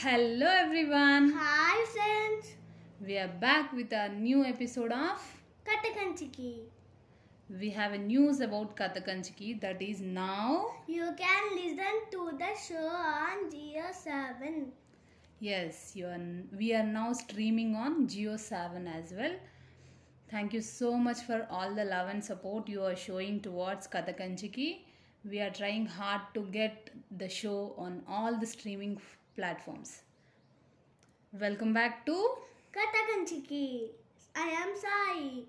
Hello everyone. Hi friends. We are back with a new episode of Katakanchiki. We have a news about Katakanchiki that is now. You can listen to the show on Geo 7. Yes, you are, we are now streaming on Geo 7 as well. Thank you so much for all the love and support you are showing towards Katakanchiki. We are trying hard to get the show on all the streaming platforms. Welcome back to కట్టకంచికి I am Sai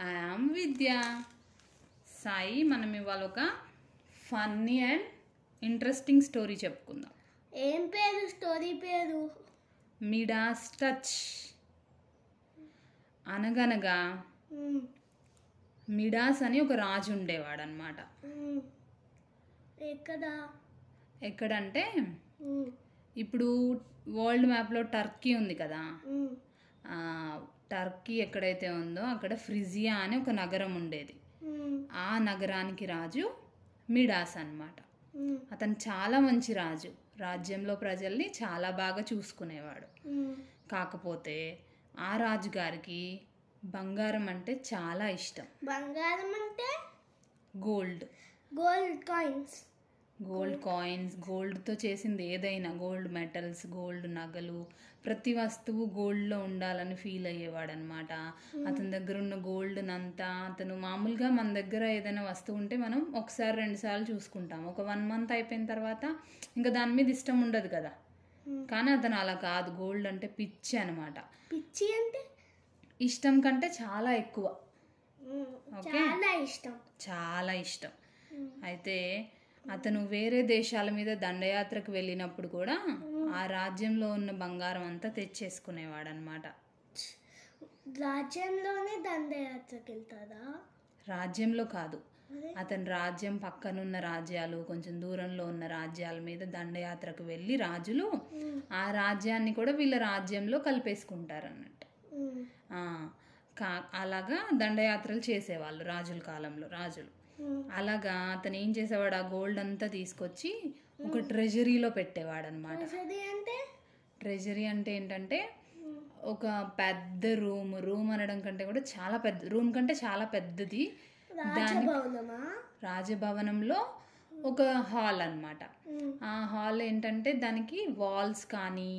I am Vidya Sai మనం ఇవాళ ఒక funny and interesting story చెప్పుకుందాం. ఏం పేరు? Story పేరు? Midas touch అనగనగా. Midas అని ఒక రాజు ఉండేవాడు అనమాట. ఎక్కడా? ఎక్కడంటే. ఇప్పుడు వరల్డ్ మ్యాప్లో టర్కీ ఉంది కదా. టర్కీ ఎక్కడైతే ఉందో అక్కడ ఫ్రిజియా అని ఒక నగరం ఉండేది. ఆ నగరానికి రాజు మిడాస్ అన్నమాట. మ్మ్. అతను చాలా మంచి రాజు. రాజ్యంలో ప్రజల్ని చాలా బాగా చూసుకునేవాడు. కాకపోతే ఆ రాజుగారికి బంగారం అంటే చాలా ఇష్టం. బంగారం అంటే? Gold gold coins gold coins గోల్డ్తో చేసింది ఏదైనా గోల్డ్ మెటల్స్ గోల్డ్ నగలు ప్రతి వస్తువు గోల్డ్లో ఉండాలని ఫీల్ అయ్యేవాడు అనమాట అతని దగ్గర ఉన్న గోల్డ్ అంతా అతను మామూలుగా మన దగ్గర ఏదైనా వస్తువు ఉంటే మనం ఒకసారి రెండు సార్లు చూసుకుంటాం. ఒక వన్ మంత్ అయిపోయిన తర్వాత ఇంకా దాని మీద ఇష్టం ఉండదు కదా. కానీ అతను అలా కాదు. గోల్డ్ అంటే పిచ్చి అనమాట పిచ్చి అంటే? ఇష్టం కంటే చాలా ఎక్కువ. ఓకే. చాలా ఇష్టం. చాలా ఇష్టం. అయితే అతను వేరే దేశాల మీద దండయాత్రకు వెళ్ళినప్పుడు కూడా ఆ రాజ్యంలో ఉన్న బంగారం అంతా తెచ్చేసుకునేవాడు అనమాట రాజ్యంలోనే దండయాత్రకు వెళ్తారా రాజ్యంలో కాదు. అతని రాజ్యం పక్కనున్న రాజ్యాలు కొంచెం దూరంలో ఉన్న రాజ్యాల మీద దండయాత్రకు వెళ్ళి రాజులు. ఆ రాజ్యాన్ని కూడా వీళ్ళ రాజ్యంలో కలిపేసుకుంటారు అన్నట్టు అలాగా దండయాత్రలు చేసేవాళ్ళు రాజుల కాలంలో రాజులు. అలాగా అతను ఏం చేసేవాడు? ఆ గోల్డ్ అంతా తీసుకొచ్చి ఒక ట్రెజరీలో పెట్టేవాడు అనమాట ట్రెజరీ అంటే ఏంటంటే ఒక పెద్ద రూమ్ రూమ్ అనడం కంటే కూడా చాలా పెద్ద రూమ్ కంటే చాలా పెద్దది. దాని రాజభవనంలో ఒక హాల్ అన్నమాట మ్మ్. ఆ హాల్ ఏంటంటే దానికి వాల్స్ కానీ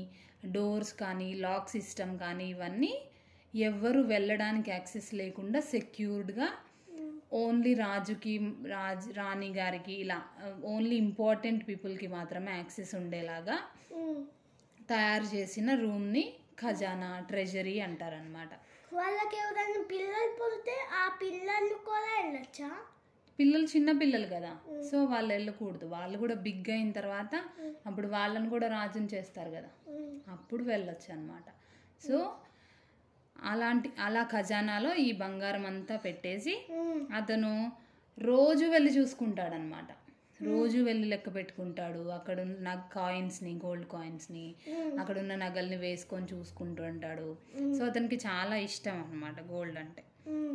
డోర్స్ కానీ లాక్ సిస్టమ్ కానీ ఇవన్నీ ఎవ్వరు వెళ్ళడానికి యాక్సెస్ లేకుండా సెక్యూర్డ్గా ఓన్లీ రాజుకి రాజ్ రాణి గారికి ఇలా ఓన్లీ ఇంపార్టెంట్ పీపుల్కి మాత్రమే యాక్సెస్ ఉండేలాగా. తయారు చేసిన రూమ్ని ఖజానా ట్రెజరీ అంటారనమాట వాళ్ళకి ఎవరైనా పిల్లలు పుడితే ఆ పిల్లలు కూడా వెళ్ళొచ్చా? పిల్లలు చిన్న పిల్లలు కదా. సో వాళ్ళు వెళ్ళకూడదు. వాళ్ళు కూడా బిగ్ అయిన తర్వాత అప్పుడు వాళ్ళని కూడా రాజుని చేస్తారు కదా. అప్పుడు వెళ్ళొచ్చు అనమాట సో అలాంటి అలా ఖజానాలో ఈ బంగారం అంతా పెట్టేసి. అతను రోజు వెళ్ళి చూసుకుంటాడనమాట రోజు వెళ్ళి లెక్క పెట్టుకుంటాడు. అక్కడ ఉన్న కాయిన్స్ని గోల్డ్ కాయిన్స్ని అక్కడ ఉన్న నగల్ని వేసుకొని చూసుకుంటూ ఉంటాడు. సో అతనికి చాలా ఇష్టం అనమాట గోల్డ్ అంటే.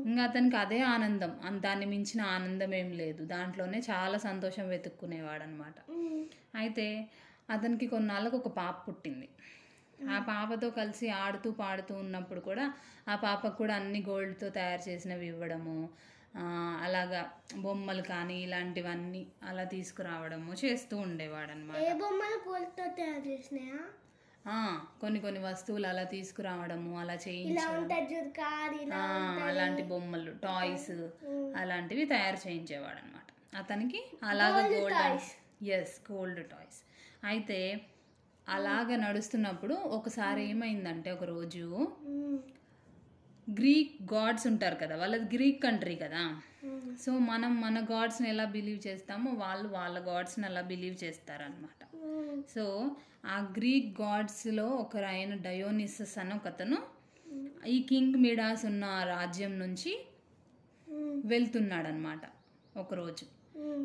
ఇంకా అతనికి అదే ఆనందం. దాన్ని మించిన ఆనందం ఏం లేదు. దాంట్లోనే చాలా సంతోషం వెతుక్కునేవాడు అనమాట. అయితే అతనికి కొన్నాళ్ళకు ఒక పాప పుట్టింది. ఆ పాపతో కలిసి ఆడుతూ పాడుతూ ఉన్నప్పుడు కూడా ఆ పాపకు కూడా అన్ని గోల్డ్తో తయారు చేసినవి ఇవ్వడము ఆ, అలాగా బొమ్మలు కానీ ఇలాంటివన్నీ అలా తీసుకురావడము చేస్తూ ఉండేవాడు అనమాట ఏ బొమ్మలు పూలతో తయారు చేసినాయా? కొన్ని కొన్ని వస్తువులు అలా తీసుకురావడము అలా చేయించడం. అలాంటి బొమ్మలు టాయ్స్ అలాంటివి తయారు చేయించేవాడు అనమాట అతనికి అలాగ గోల్డ్. ఎస్ గోల్డ్ టాయ్స్ అయితే అలాగ నడుస్తున్నప్పుడు ఒకసారి ఏమైందంటే ఒక రోజు. గ్రీక్ గాడ్స్ ఉంటారు కదా వాళ్ళది గ్రీక్ కంట్రీ కదా. సో మనం మన గాడ్స్ని ఎలా బిలీవ్ చేస్తామో వాళ్ళు వాళ్ళ గాడ్స్ని అలా బిలీవ్ చేస్తారనమాట. సో ఆ గ్రీక్ గాడ్స్లో ఒకరైన డయోనిసస్ అని ఒకతను ఈ కింగ్ మిడాస్ ఉన్న రాజ్యం నుంచి. వెళ్తున్నాడనమాట ఒకరోజు.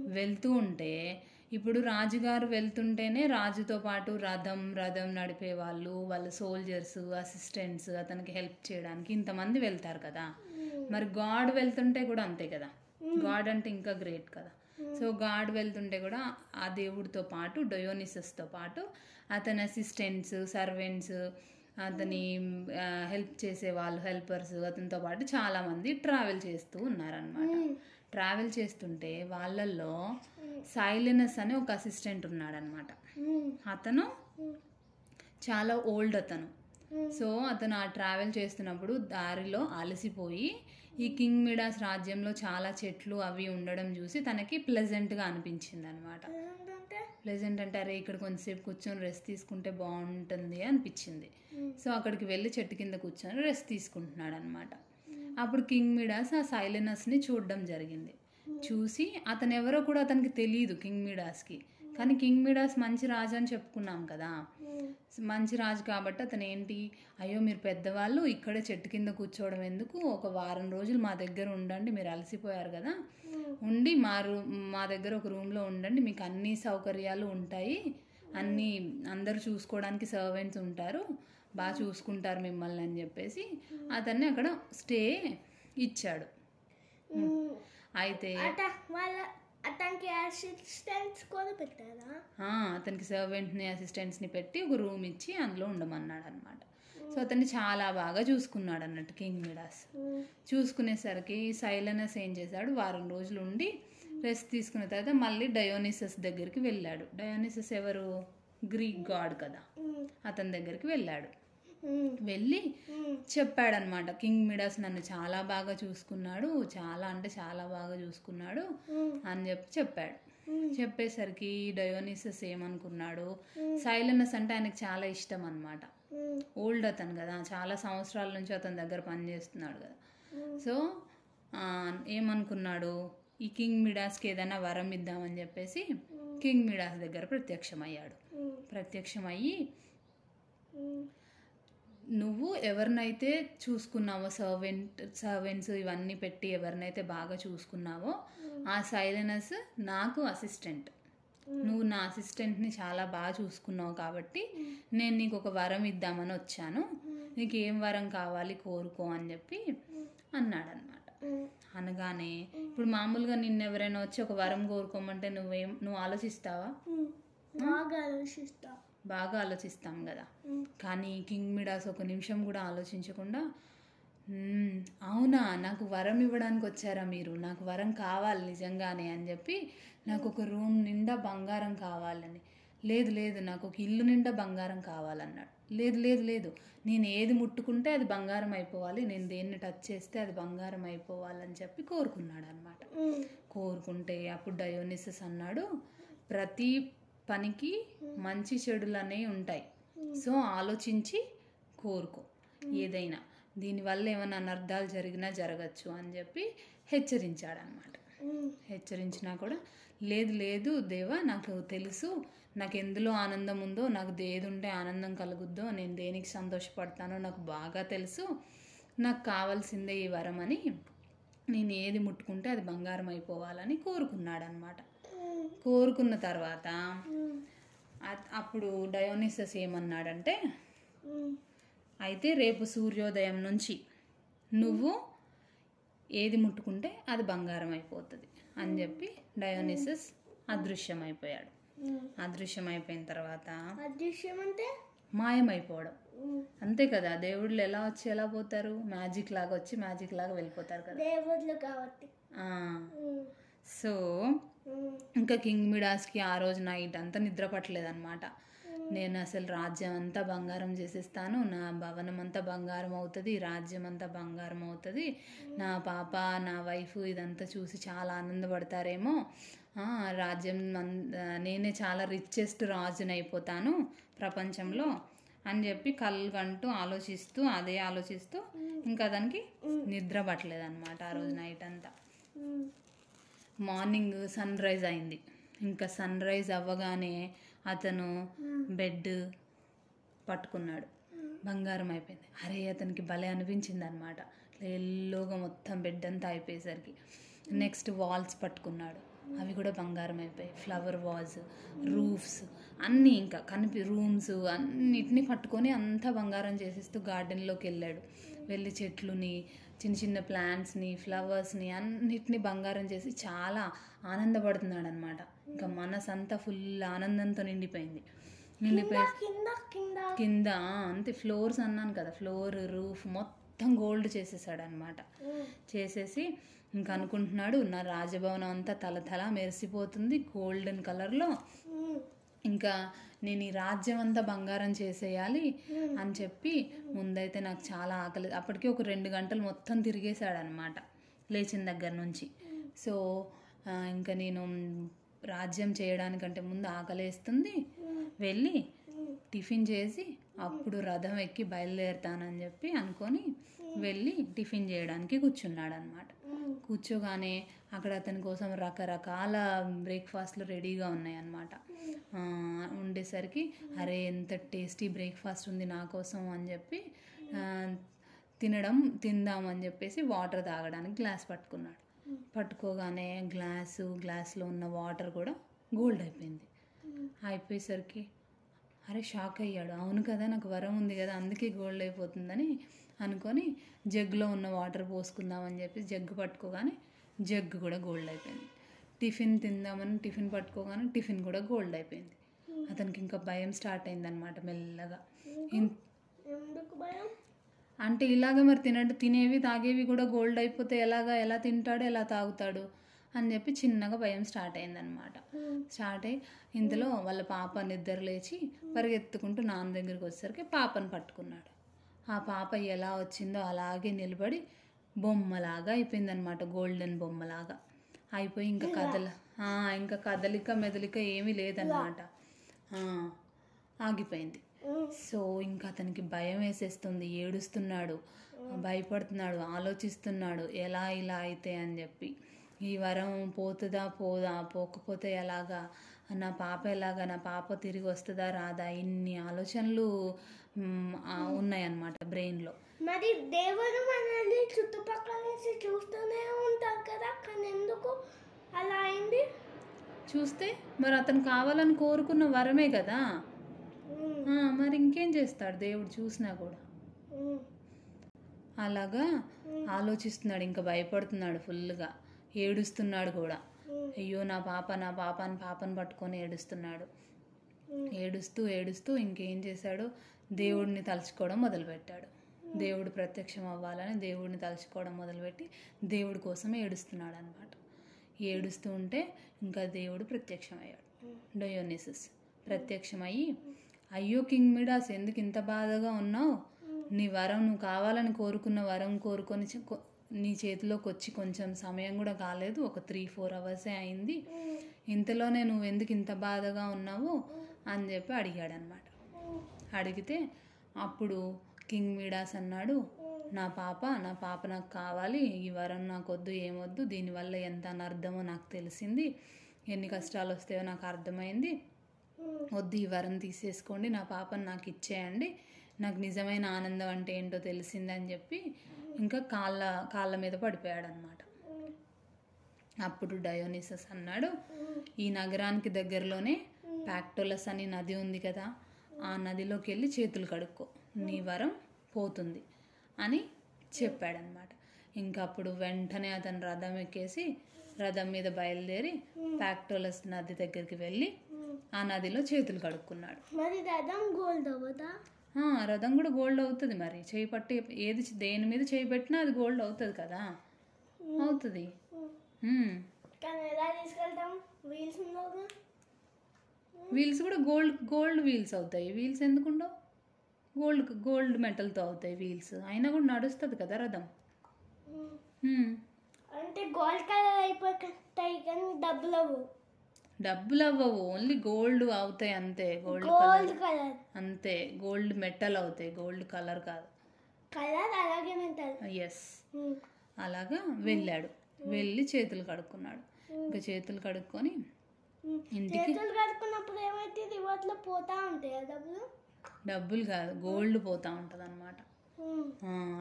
వెళ్తూ ఉంటే ఇప్పుడు రాజుగారు వెళ్తుంటేనే రాజుతో పాటు రథం రథం నడిపే వాళ్ళు వాళ్ళ సోల్జర్స్ అసిస్టెంట్స్ అతనికి హెల్ప్ చేయడానికి ఇంతమంది వెళ్తారు కదా. మరి గాడ్ వెళ్తుంటే కూడా అంతే కదా. గాడ్ అంటే ఇంకా గ్రేట్ కదా. సో గాడ్ వెళ్తుంటే కూడా ఆ దేవుడితో పాటు డయోనిసస్తో పాటు అతని అసిస్టెంట్స్ సర్వెంట్స్ అతని హెల్ప్ చేసే వాళ్ళు హెల్పర్స్ అతనితో పాటు చాలామంది ట్రావెల్ చేస్తూ ఉన్నారనమాట ట్రావెల్ చేస్తుంటే వాళ్ళల్లో సైలెనస్ అని ఒక అసిస్టెంట్ ఉన్నాడనమాట అతను చాలా ఓల్డ్ అతను. సో అతను ఆ ట్రావెల్ చేస్తున్నప్పుడు దారిలో అలసిపోయి ఈ కింగ్ మిడాస్ రాజ్యంలో చాలా చెట్లు అవి ఉండడం చూసి తనకి ప్లెజెంట్గా అనిపించింది అనమాట ప్లెజెంట్ అంటే అరే ఇక్కడ కొంతసేపు కూర్చొని రెస్ట్ తీసుకుంటే బాగుంటుంది అనిపించింది. సో అక్కడికి వెళ్ళి చెట్టు కింద కూర్చొని రెస్ట్ తీసుకుంటున్నాడు అనమాట అప్పుడు కింగ్ మిడాస్ ఆ సైలెనస్ని చూడడం జరిగింది. చూసి అతను ఎవరో కూడా అతనికి తెలియదు కింగ్ మిడాస్కి. కానీ కింగ్ మిడాస్ మంచి రాజు అని చెప్పుకున్నాం కదా. మంచి రాజు కాబట్టి అతను ఏంటి అయ్యో మీరు పెద్దవాళ్ళు ఇక్కడే చెట్టు కింద కూర్చోవడం ఎందుకు? ఒక వారం రోజులు మా దగ్గర ఉండండి మీరు అలసిపోయారు కదా. ఉండి మా రూ మా దగ్గర ఒక రూమ్లో ఉండండి మీకు అన్ని సౌకర్యాలు ఉంటాయి. అన్నీ అందరూ చూసుకోవడానికి సర్వెంట్స్ ఉంటారు. బాగా చూసుకుంటారు మిమ్మల్ని అని చెప్పేసి అతన్ని అక్కడ స్టే ఇచ్చాడు. అయితే అతనికి అసిస్టెంట్స్ కూడా పెట్టారా? అతనికి సర్వెంట్ని అసిస్టెంట్స్ని పెట్టి ఒక రూమ్ ఇచ్చి అందులో ఉండమన్నాడు అనమాట సో అతన్ని చాలా బాగా చూసుకున్నాడు అన్నట్టు కింగ్ మిడాస్ చూసుకునేసరికి సైలనస్ ఏం చేశాడు? వారం రోజులు ఉండి రెస్ట్ తీసుకున్న తర్వాత మళ్ళీ డయోనిసస్ దగ్గరికి వెళ్ళాడు. డయోనిసస్ ఎవరు? గ్రీక్ గాడ్ కదా. అతని దగ్గరికి వెళ్ళాడు. వెళ్ళి చెప్పాడనమాట. కింగ్ మిడాస్ నన్ను చాలా బాగా చూసుకున్నాడు చాలా అంటే చాలా బాగా చూసుకున్నాడు అని చెప్పి చెప్పాడు. చెప్పేసరికి డయోనిసస్ ఏమనుకున్నాడు? సైలనస్ అంటే ఆయనకు చాలా ఇష్టం అనమాట ఓల్డ్ అతను కదా చాలా సంవత్సరాల నుంచి అతని దగ్గర పనిచేస్తున్నాడు కదా. సో ఏమనుకున్నాడు? ఈ కింగ్ మిడాస్కి ఏదైనా వరం ఇద్దామని చెప్పేసి కింగ్ మిడాస్ దగ్గర ప్రత్యక్షమయ్యాడు. ప్రత్యక్షమయ్యి నువ్వు ఎవరినైతే చూసుకున్నావో సర్వెంట్ సర్వెంట్స్ ఇవన్నీ పెట్టి ఎవరినైతే బాగా చూసుకున్నావో ఆ సైలెనస్ నాకు అసిస్టెంట్ నువ్వు నా అసిస్టెంట్ని చాలా బాగా చూసుకున్నావు కాబట్టి నేను నీకు ఒక వరం ఇద్దామని వచ్చాను. నీకు ఏం వరం కావాలి కోరుకో అని చెప్పి అన్నాడనమాట అనగానే ఇప్పుడు మామూలుగా నిన్ను ఎవరైనా వచ్చి ఒక వరం కోరుకోమంటే నువ్వేం నువ్వు ఆలోచిస్తావా? బాగా ఆలోచిస్తా. బాగా ఆలోచిస్తాం కదా. కానీ కింగ్ మిడాస్ ఒక నిమిషం కూడా ఆలోచించకుండా "మ్మ్, అవునా నాకు వరం ఇవ్వడానికి వచ్చారా మీరు? నాకు వరం కావాలి నిజంగానే అని చెప్పి నాకు ఒక రూమ్ నిండా బంగారం కావాలని. లేదు లేదు నాకు ఒక ఇల్లు నిండా బంగారం కావాలన్నాడు. లేదు లేదు లేదు నేను ఏది ముట్టుకుంటే అది బంగారం అయిపోవాలి. నేను దేన్ని టచ్ చేస్తే అది బంగారం అయిపోవాలని చెప్పి కోరుకున్నాడు అనమాట కోరుకుంటే అప్పుడు డయోనిసస్ అన్నాడు ప్రతి పనికి మంచి చెడులు అనేవి ఉంటాయి సో ఆలోచించి కోరుకో ఏదైనా. దీనివల్ల ఏమైనా అనర్థాలు జరిగినా జరగచ్చు అని చెప్పి హెచ్చరించాడనమాట. హెచ్చరించినా కూడా లేదు లేదు దేవా నాకు తెలుసు. నాకు ఎందులో ఆనందం ఉందో నాకు ఏది ఉంటే ఆనందం కలుగుద్దో నేను దేనికి సంతోషపడతానో నాకు బాగా తెలుసు. నాకు కావాల్సిందే ఈ వరం అని నేను ఏది ముట్టుకుంటే అది బంగారం అయిపోవాలని కోరుకున్నాడనమాట. కోరుకున్న తర్వాత అప్పుడు డయోనిసస్ ఏమన్నాడంటే అయితే రేపు సూర్యోదయం నుంచి నువ్వు ఏది ముట్టుకుంటే అది బంగారం అయిపోతుంది అని చెప్పి డయోనిసస్ అదృశ్యమైపోయాడు. అదృశ్యమైపోయిన తర్వాత అదృశ్యం అంటే? మాయమైపోవడం. అంతే కదా దేవుళ్ళు ఎలా వచ్చి ఎలా పోతారు? మ్యాజిక్ లాగా వచ్చి మ్యాజిక్ లాగా వెళ్ళిపోతారు కదా. దేవుళ్ళు కాబట్టి. సో ఇంకా కింగ్ మిడాస్కి ఆ రోజు నైట్ అంతా నిద్ర పట్టలేదన్నమాట. నేను అసలు రాజ్యం అంతా బంగారం చేసేస్తాను నా భవనం అంతా బంగారం అవుతుంది రాజ్యం అంతా బంగారం అవుతుంది. నా పాప నా వైఫ్ ఇదంతా చూసి చాలా ఆనందపడతారేమో. రాజ్యం నేనే చాలా రిచెస్ట్ రాజుని అయిపోతాను ప్రపంచంలో అని చెప్పి కళ్ళు కంటూ ఆలోచిస్తూ అదే ఆలోచిస్తూ ఇంకా దానికి నిద్ర పట్టలేదన్నమాట ఆ రోజు నైట్ అంతా. మార్నింగ్ సన్ రైజ్ అయింది. ఇంకా సన్ రైజ్ అవ్వగానే అతను బెడ్ పట్టుకున్నాడు. బంగారం అయిపోయింది. అరే అతనికి భలే అనిపించింది అనమాట ఎల్లోగా మొత్తం బెడ్ అంతా అయిపోయేసరికి. నెక్స్ట్ వాల్స్ పట్టుకున్నాడు. అవి కూడా బంగారం అయిపోయాయి. ఫ్లవర్ వాజ్ రూఫ్స్ అన్నీ ఇంకా కనిపి రూమ్స్ అన్నిటిని పట్టుకొని అంతా బంగారం చేసేస్తూ గార్డెన్లోకి వెళ్ళాడు. వెళ్ళి చెట్లుని చిన్న చిన్న ప్లాంట్స్ని ఫ్లవర్స్ని అన్నిటిని బంగారం చేసి చాలా ఆనందపడుతున్నాడు అనమాట ఇంకా మనసు అంతా ఫుల్ ఆనందంతో నిండిపోయింది. నిండిపోయి కింద అంతే ఫ్లోర్స్ అన్నాను కదా ఫ్లోర్ రూఫ్ మొత్తం గోల్డ్ చేసేసాడు అనమాట చేసేసి ఇంకా అనుకుంటున్నాడు నా రాజభవనం అంతా తల తల మెరిసిపోతుంది గోల్డెన్ కలర్లో ఇంకా నేను ఈ రాజ్యం అంతా బంగారం చేసేయాలి అని చెప్పి ముందైతే నాకు చాలా ఆకలి అప్పటికి ఒక రెండు గంటలు మొత్తం తిరిగేశాడు అనమాట లేచిన దగ్గర నుంచి. సో ఆ, ఇంకా నేను రాజ్యం చేయడానికంటే ముందు ఆకలేస్తుంది. వెళ్ళి టిఫిన్ చేసి అప్పుడు రథం ఎక్కి బయలుదేరుతానని చెప్పి అనుకొని వెళ్ళి టిఫిన్ చేయడానికి కూర్చున్నాడు అనమాట ఉమ్, కూర్చోగానే అక్కడ అతని కోసం రకరకాల బ్రేక్ఫాస్ట్లు రెడీగా ఉన్నాయి అన్నమాట ఆ, ఉండేసరికి అరే ఎంత టేస్టీ బ్రేక్ఫాస్ట్ ఉంది నా కోసం అని చెప్పి తినడం తిందామని చెప్పేసి వాటర్ తాగడానికి గ్లాస్ పట్టుకున్నాడు. పట్టుకోగానే గ్లాసు గ్లాస్లో ఉన్న వాటర్ కూడా గోల్డ్ అయిపోయింది. అయిపోయేసరికి అరే షాక్ అయ్యాడు. అవును కదా నాకు వరం ఉంది కదా అందుకే గోల్డ్ అయిపోతుందని అనుకొని జగ్గులో ఉన్న వాటర్ పోసుకుందామని చెప్పి జగ్గు పట్టుకోగానే జగ్గు కూడా గోల్డ్ అయిపోయింది. టిఫిన్ తిందామని టిఫిన్ పట్టుకోగానే టిఫిన్ కూడా గోల్డ్ అయిపోయింది. అతనికి ఇంకా భయం స్టార్ట్ అయిందనమాట మెల్లగా. అంటే ఇలాగ మరి తినడు తినేవి తాగేవి కూడా గోల్డ్ అయిపోతే ఎలాగా ఎలా తింటాడు ఎలా తాగుతాడు అని చెప్పి చిన్నగా భయం స్టార్ట్ అయిందనమాట స్టార్ట్ అయ్యి ఇంతలో వాళ్ళ పాప నిద్ర లేచి పరిగెత్తుకుంటూ నాన్న దగ్గరికి వచ్చేసరికి పాపను పట్టుకున్నాడు. ఆ పాప ఎలా వచ్చిందో అలాగే నిలబడి బొమ్మలాగా అయిపోయిందనమాట గోల్డెన్ బొమ్మలాగా. అయిపోయి ఇంకా కదల ఇంకా కదలిక మెదలిక ఏమీ లేదనమాట ఆగిపోయింది. సో ఇంకా అతనికి భయం వేసేస్తుంది ఏడుస్తున్నాడు భయపడుతున్నాడు ఆలోచిస్తున్నాడు ఎలా ఇలా అయితే అని చెప్పి. ఈ వరం పోతుందా పోదా పోకపోతే ఎలాగా? నా పాప ఎలాగా? నా పాప తిరిగి వస్తుందా రాదా? ఇన్ని ఆలోచనలు ఉన్నాయన్నమాట బ్రెయిన్లో. మరి దేవుడు మనల్ని చుట్టుపక్కల నుంచి చూస్తూనే ఉంటారు కదా కానీ ఎందుకు అలా అయింది చూస్తే మరి అతను కావాలని కోరుకున్న వరమే కదా? మరి ఇంకేం చేస్తాడు దేవుడు చూసినా కూడా? అలాగా ఆలోచిస్తున్నాడు ఇంకా భయపడుతున్నాడు ఫుల్గా ఏడుస్తున్నాడు కూడా. అయ్యో నా పాప నా పాప అని పాపను పట్టుకొని ఏడుస్తున్నాడు. ఏడుస్తూ ఏడుస్తూ ఇంకేం చేశాడు? దేవుడిని తలుచుకోవడం మొదలుపెట్టాడు. దేవుడు ప్రత్యక్షం అవ్వాలని దేవుడిని తలుచుకోవడం మొదలుపెట్టి దేవుడి కోసం ఏడుస్తున్నాడు అనమాట ఏడుస్తూ ఉంటే ఇంకా దేవుడు ప్రత్యక్షమయ్యాడు. డయోనిసిస్. ప్రత్యక్షమయ్యి అయ్యో కింగ్ మిడాస్ ఎందుకు ఇంత బాధగా ఉన్నావు? నీ వరం నువ్వు కావాలని కోరుకున్న వరం కోరుకొని నీ చేతిలోకి వచ్చి కొంచెం సమయం కూడా కాలేదు. ఒక త్రీ ఫోర్ అవర్సే అయింది. ఇంతలోనే నువ్వు ఎందుకు ఇంత బాధగా ఉన్నావు? అని చెప్పి అడిగాడనమాట. అడిగితే అప్పుడు కింగ్ మీడాస్ అన్నాడు నా పాప నా పాప నాకు కావాలి ఈ వరం నాకు వద్దు ఏమొద్దు దీనివల్ల ఎంత అనర్థమో నాకు తెలిసింది. ఎన్ని కష్టాలు వస్తాయో నాకు అర్థమైంది. వద్దు ఈ వరం తీసేసుకోండి నా పాపను నాకు ఇచ్చేయండి. నాకు నిజమైన ఆనందం అంటే ఏంటో తెలిసిందని చెప్పి ఇంకా కాళ్ళ కాళ్ళ మీద పడిపోయాడు అనమాట అప్పుడు డయోనిసస్ అన్నాడు ఈ నగరానికి దగ్గరలోనే ప్యాక్టోలస్ అని నది ఉంది కదా ఆ నదిలోకి వెళ్ళి చేతులు కడుక్కో నీ వరం పోతుంది. అని చెప్పాడనమాట. ఇంకా అప్పుడు వెంటనే అతను రథం ఎక్కేసి రథం మీద బయలుదేరి ప్యాక్టోలస్ నది దగ్గరికి వెళ్ళి. ఆ నదిలో చేతులు కడుక్కున్నాడు. మరి రథం గోల్డ్ రథం కూడా గోల్డ్ అవుతుంది మరి. చేయి పట్టి ఏది దేని మీద చేయి పెట్టినా అది గోల్డ్ అవుతుంది కదా? అవుతుంది. వీల్స్ కూడా గోల్డ్ గోల్డ్ వీల్స్ అవుతాయి. వీల్స్ ఎందుకుండవు? గోల్డ్ గోల్డ్ మెటల్తో అవుతాయి వీల్స్. అయినా కూడా నడుస్తుంది కదా రథం. అంటే గోల్డ్ కలర్ అయిపోతాయి కానీ డబ్బులు అవ్వవు. డబ్బులు అవ్వవు. ఓన్లీ గోల్డ్ అవుతాయి అంతే. Gold gold colour. అంతే. గోల్డ్ మెటల్ అవుతాయి. గోల్డ్ కలర్ కాదు. కలర్ అలాగే ఉంటుంది ఎస్. అలాగా వెళ్ళాడు. వెళ్ళి చేతులు కడుక్కున్నాడు. ఇంకా చేతులు కడుక్కొని ఇంటికి చేతులు కడుక్కున్నప్పుడు ఏమైతే రివర్స్లో పోతా ఉంటాయి డబ్బులు? డబ్బులు కాదు గోల్డ్ పోతా ఉంటుంది అనమాట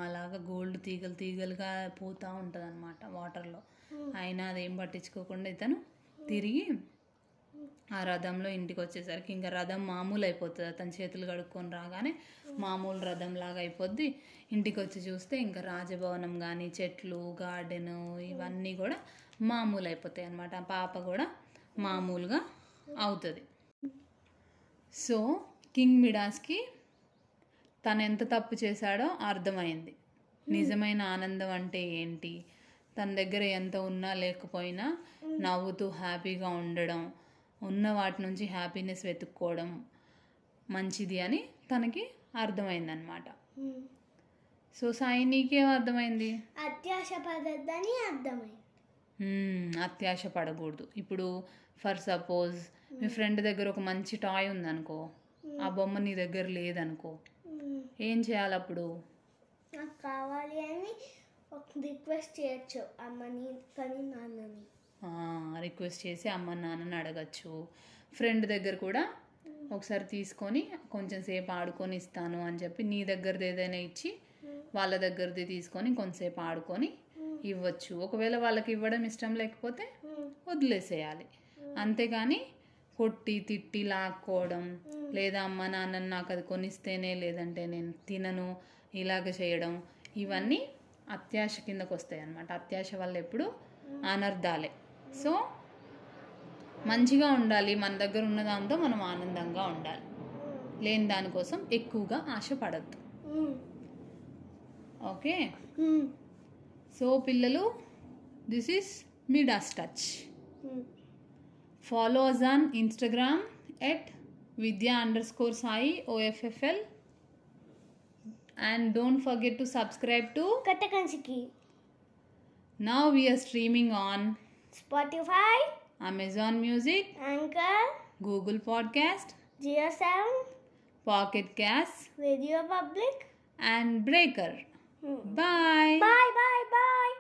అలాగా గోల్డ్ తీగలు తీగలుగా పోతూ ఉంటుంది అనమాట వాటర్లో అయినా అదేం పట్టించుకోకుండా ఇతను తిరిగి ఆ రథంలో ఇంటికి వచ్చేసరికి ఇంకా రథం మామూలు అయిపోతుంది అతని చేతులు కడుక్కొని రాగానే మామూలు రథం లాగా అయిపోద్ది. ఇంటికి వచ్చి చూస్తే ఇంకా రాజభవనం కానీ చెట్లు గార్డెన్ ఇవన్నీ కూడా మామూలు అయిపోతాయి అనమాట పాప కూడా మామూలుగా అవుతుంది. సో కింగ్ మిడాస్కి తను ఎంత తప్పు చేశాడో అర్థమైంది. నిజమైన ఆనందం అంటే ఏంటి? తన దగ్గర ఎంత ఉన్నా లేకపోయినా నవ్వుతూ హ్యాపీగా ఉండడం ఉన్న వాటి నుంచి హ్యాపీనెస్ వెతుక్కోవడం మంచిది అని తనకి అర్థమైందనమాట ఉమ్. సో సాయి నీకేం అర్థమైంది? అత్యాశ పడద్దని అర్థమైంది. అత్యాశ పడకూడదు. ఇప్పుడు ఫర్ సపోజ్ మీ ఫ్రెండ్ దగ్గర ఒక మంచి టాయ్ ఉందనుకో ఆ బొమ్మ నీ దగ్గర లేదనుకో. ఏం చేయాలి అప్పుడు నాకు కావాలి అని రిక్వెస్ట్ చేయొచ్చు అమ్మని కానీ నాన్నని. రిక్వెస్ట్ చేసి అమ్మ నాన్నని అడగచ్చు. ఫ్రెండ్ దగ్గర కూడా ఒకసారి తీసుకొని కొంచెం సేపు ఆడుకొని ఇస్తాను అని చెప్పి నీ దగ్గరది ఏదైనా ఇచ్చి వాళ్ళ దగ్గరది తీసుకొని కొంతసేపు ఆడుకొని ఇవ్వచ్చు. ఒకవేళ వాళ్ళకి ఇవ్వడం ఇష్టం లేకపోతే. వదిలేసేయాలి. అంతేగాని కొట్టి తిట్టి లాక్కోవడం లేదా అమ్మ నాన్నని నాకు అది కొనిస్తేనే లేదంటే నేను తినను ఇలాగ చేయడం ఇవన్నీ అత్యాశ కిందకు వస్తాయి అన్నమాట అత్యాశ వల్ల ఎప్పుడు అనర్థాలే సో మంచిగా ఉండాలి మన దగ్గర ఉన్న దాంతో మనం ఆనందంగా ఉండాలి లేని దానికోసం ఎక్కువగా ఆశపడద్దు. ఓకే. సో పిల్లలు this is Midas touch. Follow us on Instagram at Vidya underscore Sai OFFL. And don't forget to subscribe to Katakansiki. Now we are streaming on Spotify, Amazon Music, Anchor, Google Podcast, GeoSound, Pocket Cast, Radio Public, and Breaker. Hmm. Bye. Bye, bye, bye.